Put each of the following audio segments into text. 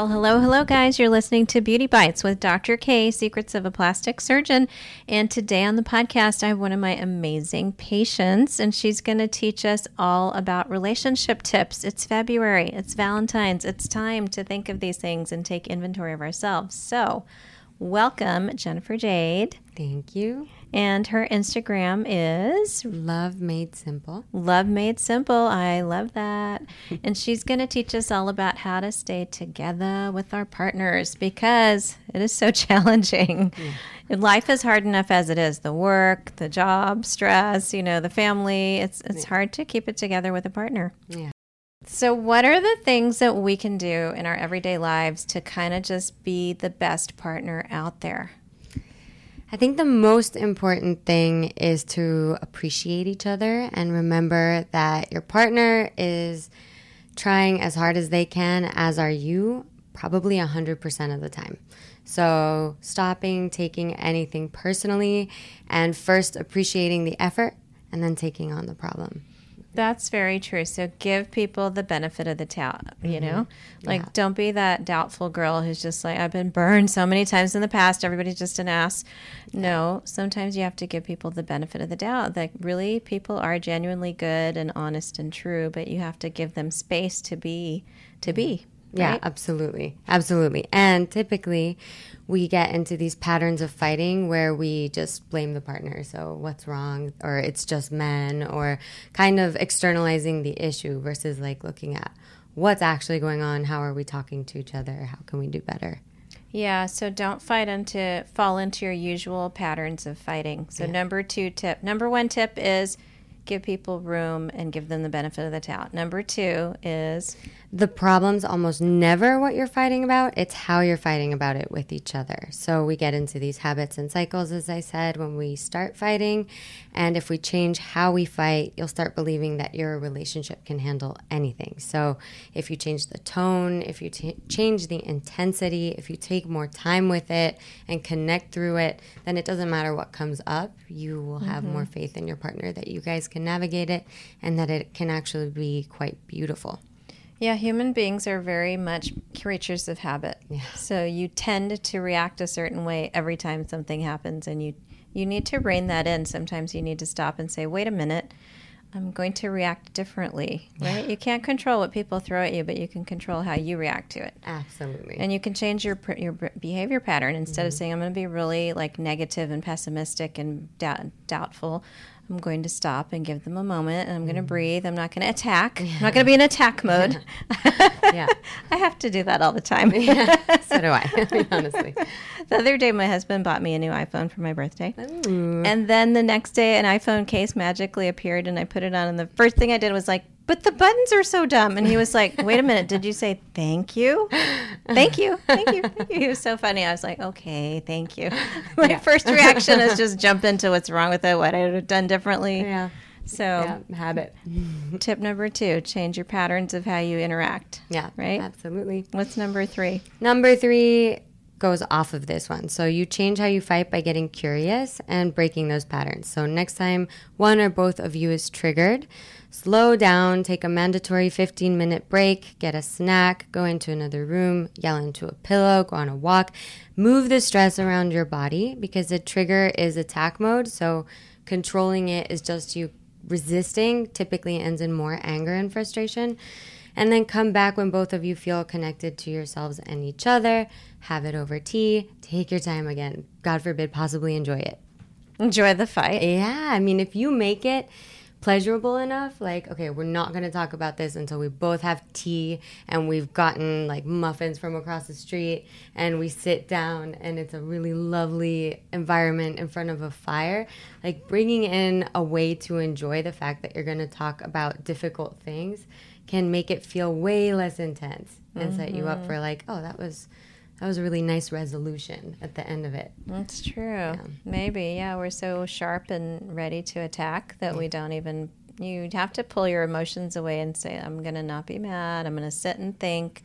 Well, hello, hello, guys. You're listening to Beauty Bites with Dr. Kay, Secrets of a Plastic Surgeon. And today on the podcast, I have one of my amazing patients, and she's going to teach us all about relationship tips. It's February, it's Valentine's, it's time to think of these things and take inventory of ourselves. So, welcome, Jennifer Jade. Thank you. And her Instagram is Love Made Simple. Love Made Simple. I love that. and she's going to teach us all about how to stay together with our partners because it is so challenging. Yeah. Life is hard enough as it is the work, the job, stress, you know, the family. It's, it's yeah. hard to keep it together with a partner. Yeah. So, what are the things that we can do in our everyday lives to kind of just be the best partner out there? I think the most important thing is to appreciate each other and remember that your partner is trying as hard as they can, as are you, probably 100% of the time. So, stopping taking anything personally and first appreciating the effort and then taking on the problem. That's very true. So give people the benefit of the doubt, you mm-hmm. know? Like, yeah. don't be that doubtful girl who's just like, I've been burned so many times in the past. Everybody's just an ass. No, sometimes you have to give people the benefit of the doubt that really people are genuinely good and honest and true, but you have to give them space to be, to be. Yeah, absolutely. Absolutely. And typically, we get into these patterns of fighting where we just blame the partner. So, what's wrong? Or it's just men, or kind of externalizing the issue versus like looking at what's actually going on. How are we talking to each other? How can we do better? Yeah, so don't fight into fall into your usual patterns of fighting. So yeah. number 2 tip. Number 1 tip is give people room and give them the benefit of the doubt. Number 2 is the problem's almost never what you're fighting about, it's how you're fighting about it with each other. So we get into these habits and cycles, as I said, when we start fighting. And if we change how we fight, you'll start believing that your relationship can handle anything. So if you change the tone, if you t- change the intensity, if you take more time with it and connect through it, then it doesn't matter what comes up. You will have mm-hmm. more faith in your partner that you guys can navigate it and that it can actually be quite beautiful. Yeah, human beings are very much creatures of habit. Yeah. So you tend to react a certain way every time something happens, and you you need to rein that in. Sometimes you need to stop and say, "Wait a minute." I'm going to react differently, right? you can't control what people throw at you, but you can control how you react to it. Absolutely. And you can change your your behavior pattern instead mm-hmm. of saying I'm going to be really like negative and pessimistic and doubt, doubtful. I'm going to stop and give them a moment and I'm going to mm. breathe. I'm not going to attack. Yeah. I'm not going to be in attack mode. yeah. I have to do that all the time. yeah. So do I, honestly. The other day, my husband bought me a new iPhone for my birthday. Ooh. And then the next day, an iPhone case magically appeared and I put it on. And the first thing I did was like, but the buttons are so dumb. And he was like, wait a minute, did you say thank you? Thank you. Thank you. Thank you. He was so funny. I was like, okay, thank you. My yeah. first reaction is just jump into what's wrong with it, what I would have done differently. Yeah. So, yeah, habit. tip number two change your patterns of how you interact. Yeah. Right? Absolutely. What's number three? Number three goes off of this one. So you change how you fight by getting curious and breaking those patterns. So next time one or both of you is triggered, slow down, take a mandatory 15 minute break, get a snack, go into another room, yell into a pillow, go on a walk, move the stress around your body because the trigger is attack mode. So controlling it is just you resisting, typically ends in more anger and frustration and then come back when both of you feel connected to yourselves and each other. Have it over tea. Take your time again. God forbid, possibly enjoy it. Enjoy the fight. Yeah. I mean, if you make it pleasurable enough, like, okay, we're not going to talk about this until we both have tea and we've gotten like muffins from across the street and we sit down and it's a really lovely environment in front of a fire. Like, bringing in a way to enjoy the fact that you're going to talk about difficult things can make it feel way less intense and mm-hmm. set you up for mm-hmm. like, oh, that was that was a really nice resolution at the end of it. That's true. Yeah. Maybe, yeah, we're so sharp and ready to attack that yeah. we don't even you have to pull your emotions away and say, I'm gonna not be mad. I'm gonna sit and think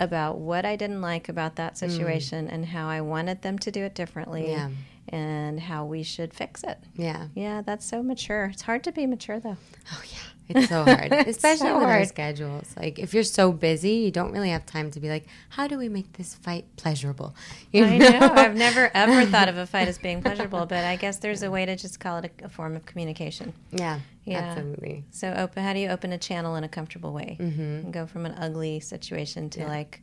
about what I didn't like about that mm. situation mm. and how I wanted them to do it differently. Yeah. And how we should fix it. Yeah. Yeah, that's so mature. It's hard to be mature though. Oh yeah It's so hard, especially so with our schedules. Like, if you're so busy, you don't really have time to be like, how do we make this fight pleasurable? You I know. I've never ever thought of a fight as being pleasurable, but I guess there's a way to just call it a, a form of communication. yeah, Yeah. absolutely. So, open. How do you open a channel in a comfortable way and go from an ugly situation to like,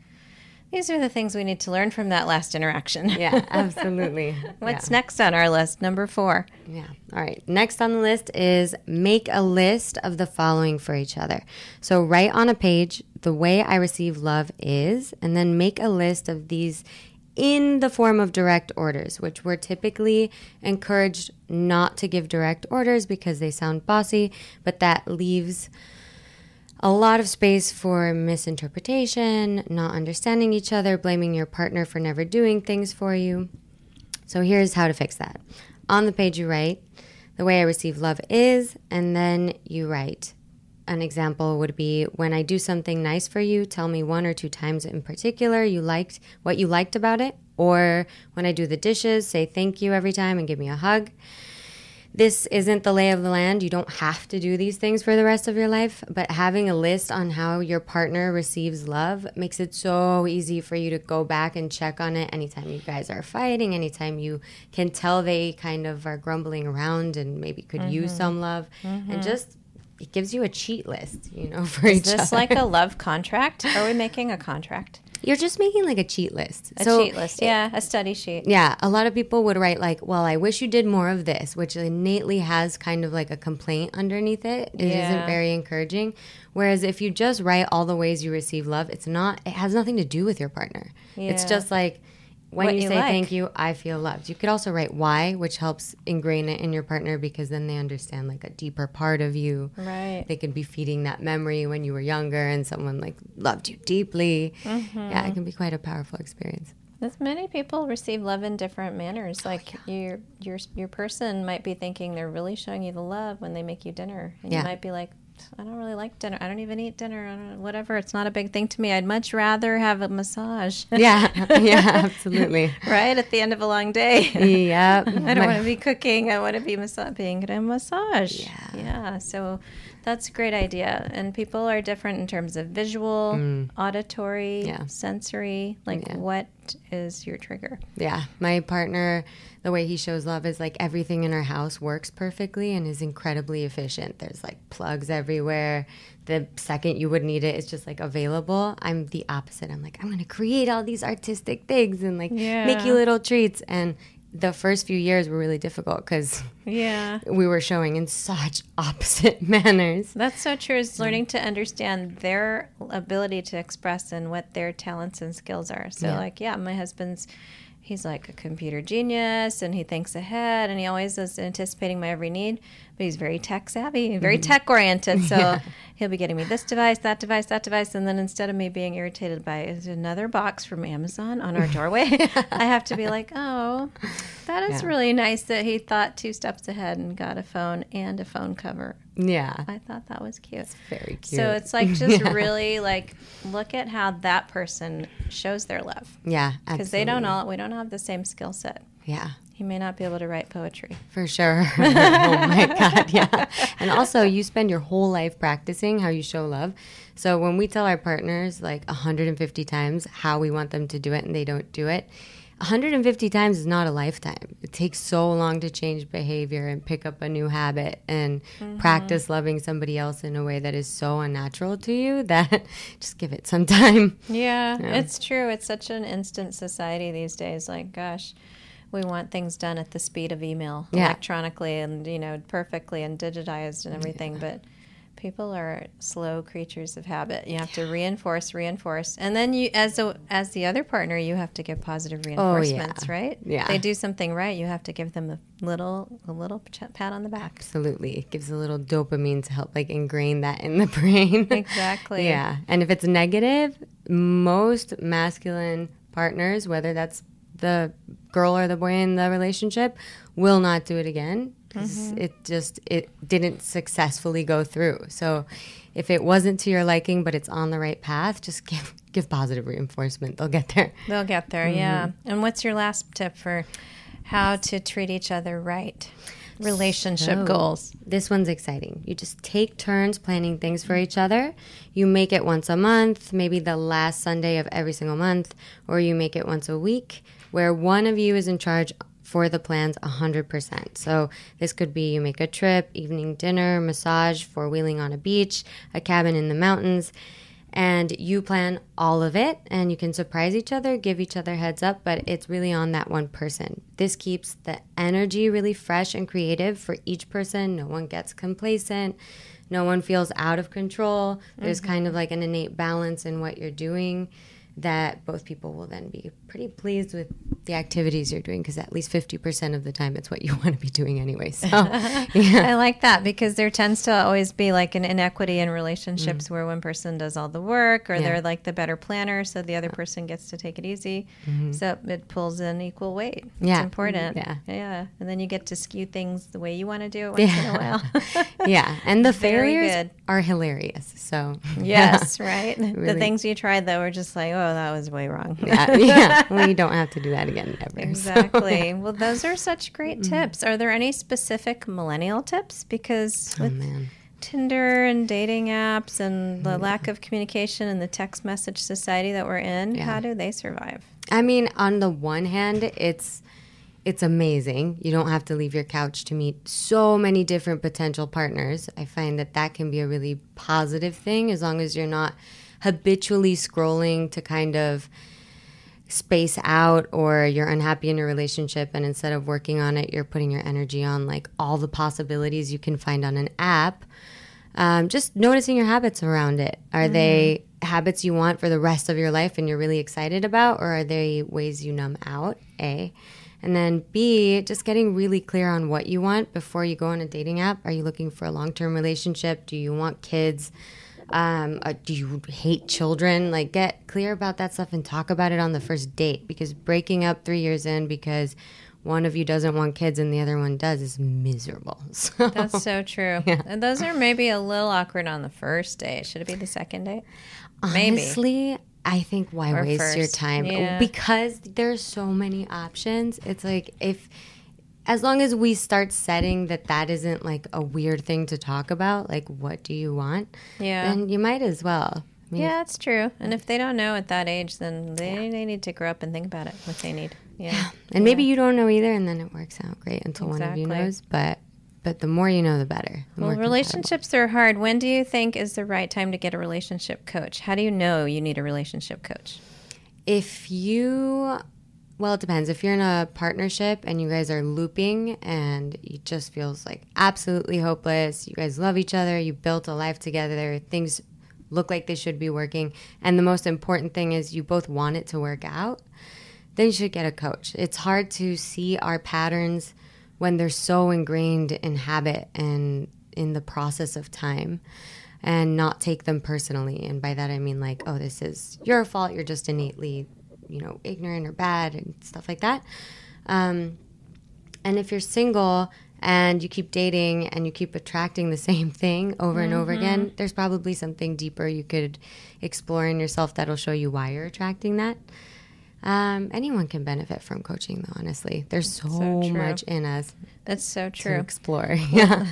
these are the things we need to learn from that last interaction. Yeah, absolutely. What's yeah. next on our list? Number four. Yeah. All right. Next on the list is make a list of the following for each other. So write on a page the way I receive love is, and then make a list of these in the form of direct orders, which we're typically encouraged not to give direct orders because they sound bossy, but that leaves a lot of space for misinterpretation, not understanding each other, blaming your partner for never doing things for you. So here's how to fix that. On the page, you write, the way I receive love is, and then you write. An example would be when I do something nice for you, tell me one or two times in particular you liked what you liked about it. Or when I do the dishes, say thank you every time and give me a hug this isn't the lay of the land. You don't have to do these things for the rest of your life, but having a list on how your partner receives love makes it so easy for you to go back and check on it anytime you guys are fighting, anytime you can tell they kind of are grumbling around and maybe could use Mm-hmm. some love. And just it gives you a cheat list, you know, for Is each this other. like a love contract? Are we making a contract? You're just making like a cheat list. A So cheat list. Yeah, a study sheet. Yeah, a lot of people would write like, "Well, I wish you did more of this," which innately has kind of like a complaint underneath it. It Yeah. not very encouraging. Whereas if you just write all the ways you receive love, it's not. It has nothing to do with your partner. It's just like when What you, you say like. thank you, I feel loved. You could also write why, which helps ingrain it in your partner because then they understand like a deeper part of you. Right. They could be feeding that memory when you were younger and someone like loved you deeply. Mm-hmm. Yeah, it can be quite a powerful experience. As many people receive love in different manners. Like your your your person might be thinking they're really showing you the love when they make you dinner, and Yeah. you might be like, "I don't really like dinner. I don't even eat dinner. I don't, whatever. It's not a big thing to me. I'd much rather have a massage." Yeah, yeah, absolutely. right at the end of a long day. yeah. I don't want to be cooking. I want to be massa- being a massage. Yeah. Yeah. So that's a great idea. And people are different in terms of visual, auditory, Mm. Yeah. sensory. Like, Yeah. what is your trigger? Yeah, my partner, the way he shows love is like everything in our house works perfectly and is incredibly efficient. There's like plugs everywhere. The second you would need it, it's just like available. I'm the opposite. I'm like, I'm going to create all these artistic things and like make you little treats. And the first few years were really difficult because Yeah. we were showing in such opposite manners. That's so true. Is learning to understand their ability to express and what their talents and skills are. So, Yeah. like, yeah, my husband's, he's like a computer genius and he thinks ahead and he always is anticipating my every need, but he's very tech savvy and very mm-hmm. tech oriented. So, he'll be getting me this device, that device, that device. And then instead of me being irritated by another box from Amazon on our doorway, I have to be like, oh, that is Yeah. really nice that he thought two steps ahead and got a phone and a phone cover. Yeah, I thought that was cute. It's very cute. So it's like just Yeah. really like look at how that person shows their love yeah, because they don't all we don't have the same skill set. Yeah. He may not be able to write poetry. For sure. oh my God. Yeah. And also, you spend your whole life practicing how you show love. So when we tell our partners like 150 times how we want them to do it and they don't do it, 150 times is not a lifetime. It takes so long to change behavior and pick up a new habit and mm-hmm. practice loving somebody else in a way that is so unnatural to you that just give it some time. Yeah, Yeah. it's true. It's such an instant society these days. Like, gosh, we want things done at the speed of email, Yeah. electronically, and you know, perfectly and digitized and everything. But people are slow creatures of habit. You have to reinforce, reinforce, and then you, as a as the other partner, you have to give positive Oh, yeah. reinforcements, right? Yeah. They do something right, you have to give them a little a little pat on the back. Absolutely. It gives a little dopamine to help like ingrain that in the brain. Exactly. Yeah. And if it's negative, most masculine partners, whether that's the girl or the boy in the relationship, will not do it again because mm-hmm. it just it didn't successfully go through. So if it wasn't to your liking but it's on the right path, just give give positive reinforcement. They'll get there. They'll get there, mm-hmm. yeah. And what's your last tip for how to treat each other right? Relationship So, goals. This one's exciting. You just take turns planning things for each other. You make it once a month, maybe the last Sunday of every single month, or you make it once a week, where one of you is in charge for the plans 100%. So this could be you make a trip, evening dinner, massage, four wheeling on a beach, a cabin in the mountains and you plan all of it and you can surprise each other give each other heads up but it's really on that one person. This keeps the energy really fresh and creative for each person. No one gets complacent. No one feels out of control. There's mm-hmm. kind of like an innate balance in what you're doing that both people will then be pretty pleased with the activities you're doing because at least 50% of the time it's what you want to be doing anyway so yeah I like that because there tends to always be like an inequity in relationships where one person does all the work or Mm. Yeah. they're like the better planner, so the other person gets to take it easy. So it pulls in equal weight. It's Mm-hmm. Yeah. important. Yeah. Yeah. And then you get to skew things the way you want to do it once in a while. yeah and the failures are hilarious so yes, right? The things you tried though were just like, oh, Oh, that was way wrong. yeah, yeah. We don't have to do that again ever. so, Exactly. well, those are such great mm. tips. Are there any specific millennial tips? Because oh with man. Tinder and dating apps and the mm. lack of communication and the text message society that we're in, Yeah. how do they survive? I mean, on the one hand, it's it's amazing. You don't have to leave your couch to meet so many different potential partners. I find that that can be a really positive thing as long as you're not habitually scrolling to kind of space out or you're unhappy in your relationship and instead of working on it you're putting your energy on like all the possibilities you can find on an app. Um, just noticing your habits around it. Are they habits you want for the rest of your life and you're really excited about or are they ways you numb out? A. And then b just getting really clear on what you want before you go on a dating app. Are you looking for a long-term relationship? Do you want kids um, uh, do you hate children? Like, get clear about that stuff and talk about it on the first date because breaking up three years in because one of you doesn't want kids and the other one does is miserable. So, That's so true. And those are maybe a little awkward on the first date. Should it be the second date? Maybe. honestly, I think why Or waste your time? yeah. Because there's so many options. It's like if. As long as we start setting that that isn't like a weird thing to talk about, like what do you want? Yeah. Then you might as well. I mean, Yeah, that's true. And if they don't know at that age, then they, they need to grow up and think about it, what they need. Yeah. And maybe you don't know either, and then it works out great until one of you knows. But but the more you know, the better. The Well, relationships are hard. When do you think is the right time to get a relationship coach? How do you know you need a relationship coach? If you, well, it depends. If you're in a partnership and you guys are looping and it just feels like absolutely hopeless, you guys love each other, you built a life together, things look like they should be working, and the most important thing is you both want it to work out, then you should get a coach. It's hard to see our patterns when they're so ingrained in habit and in the process of time and not take them personally. And by that I mean like, oh, this is your fault. You're just innately, you know, ignorant or bad and stuff like that. Um, and if you're single and you keep dating and you keep attracting the same thing over and over again, there's probably something deeper you could explore in yourself that'll show you why you're attracting that. Um, anyone can benefit from coaching, though. Honestly, there's so, So much in us That's so to true. explore. yeah,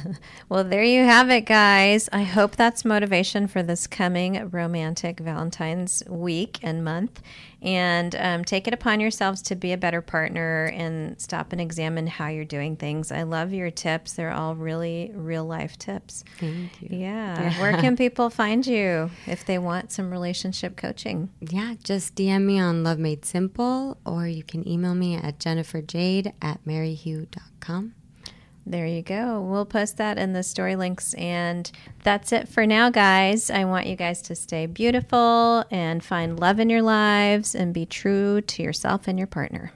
Well, there you have it, guys. I hope that's motivation for this coming romantic Valentine's week and month. And um, take it upon yourselves to be a better partner and stop and examine how you're doing things. I love your tips. They're all really real life tips. thank you. Yeah. Where can people find you if they want some relationship coaching? Yeah, just DM me on Love Made Simple, or you can email me at jenniferjade at merrihue.com. There you go. We'll post that in the story links. And that's it for now, guys. I want you guys to stay beautiful and find love in your lives and be true to yourself and your partner.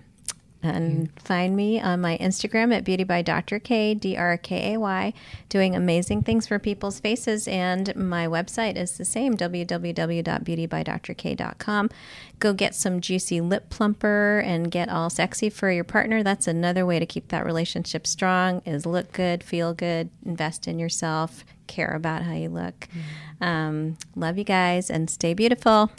And find me on my Instagram at Beauty by Dr. Kay, D R K A Y, doing amazing things for people's faces. And my website is the same, www.beautybydrkay.com. Go get some juicy lip plumper and get all sexy for your partner. That's another way to keep that relationship strong is look good, feel good, invest in yourself, care about how you look. Um, love you guys and stay beautiful.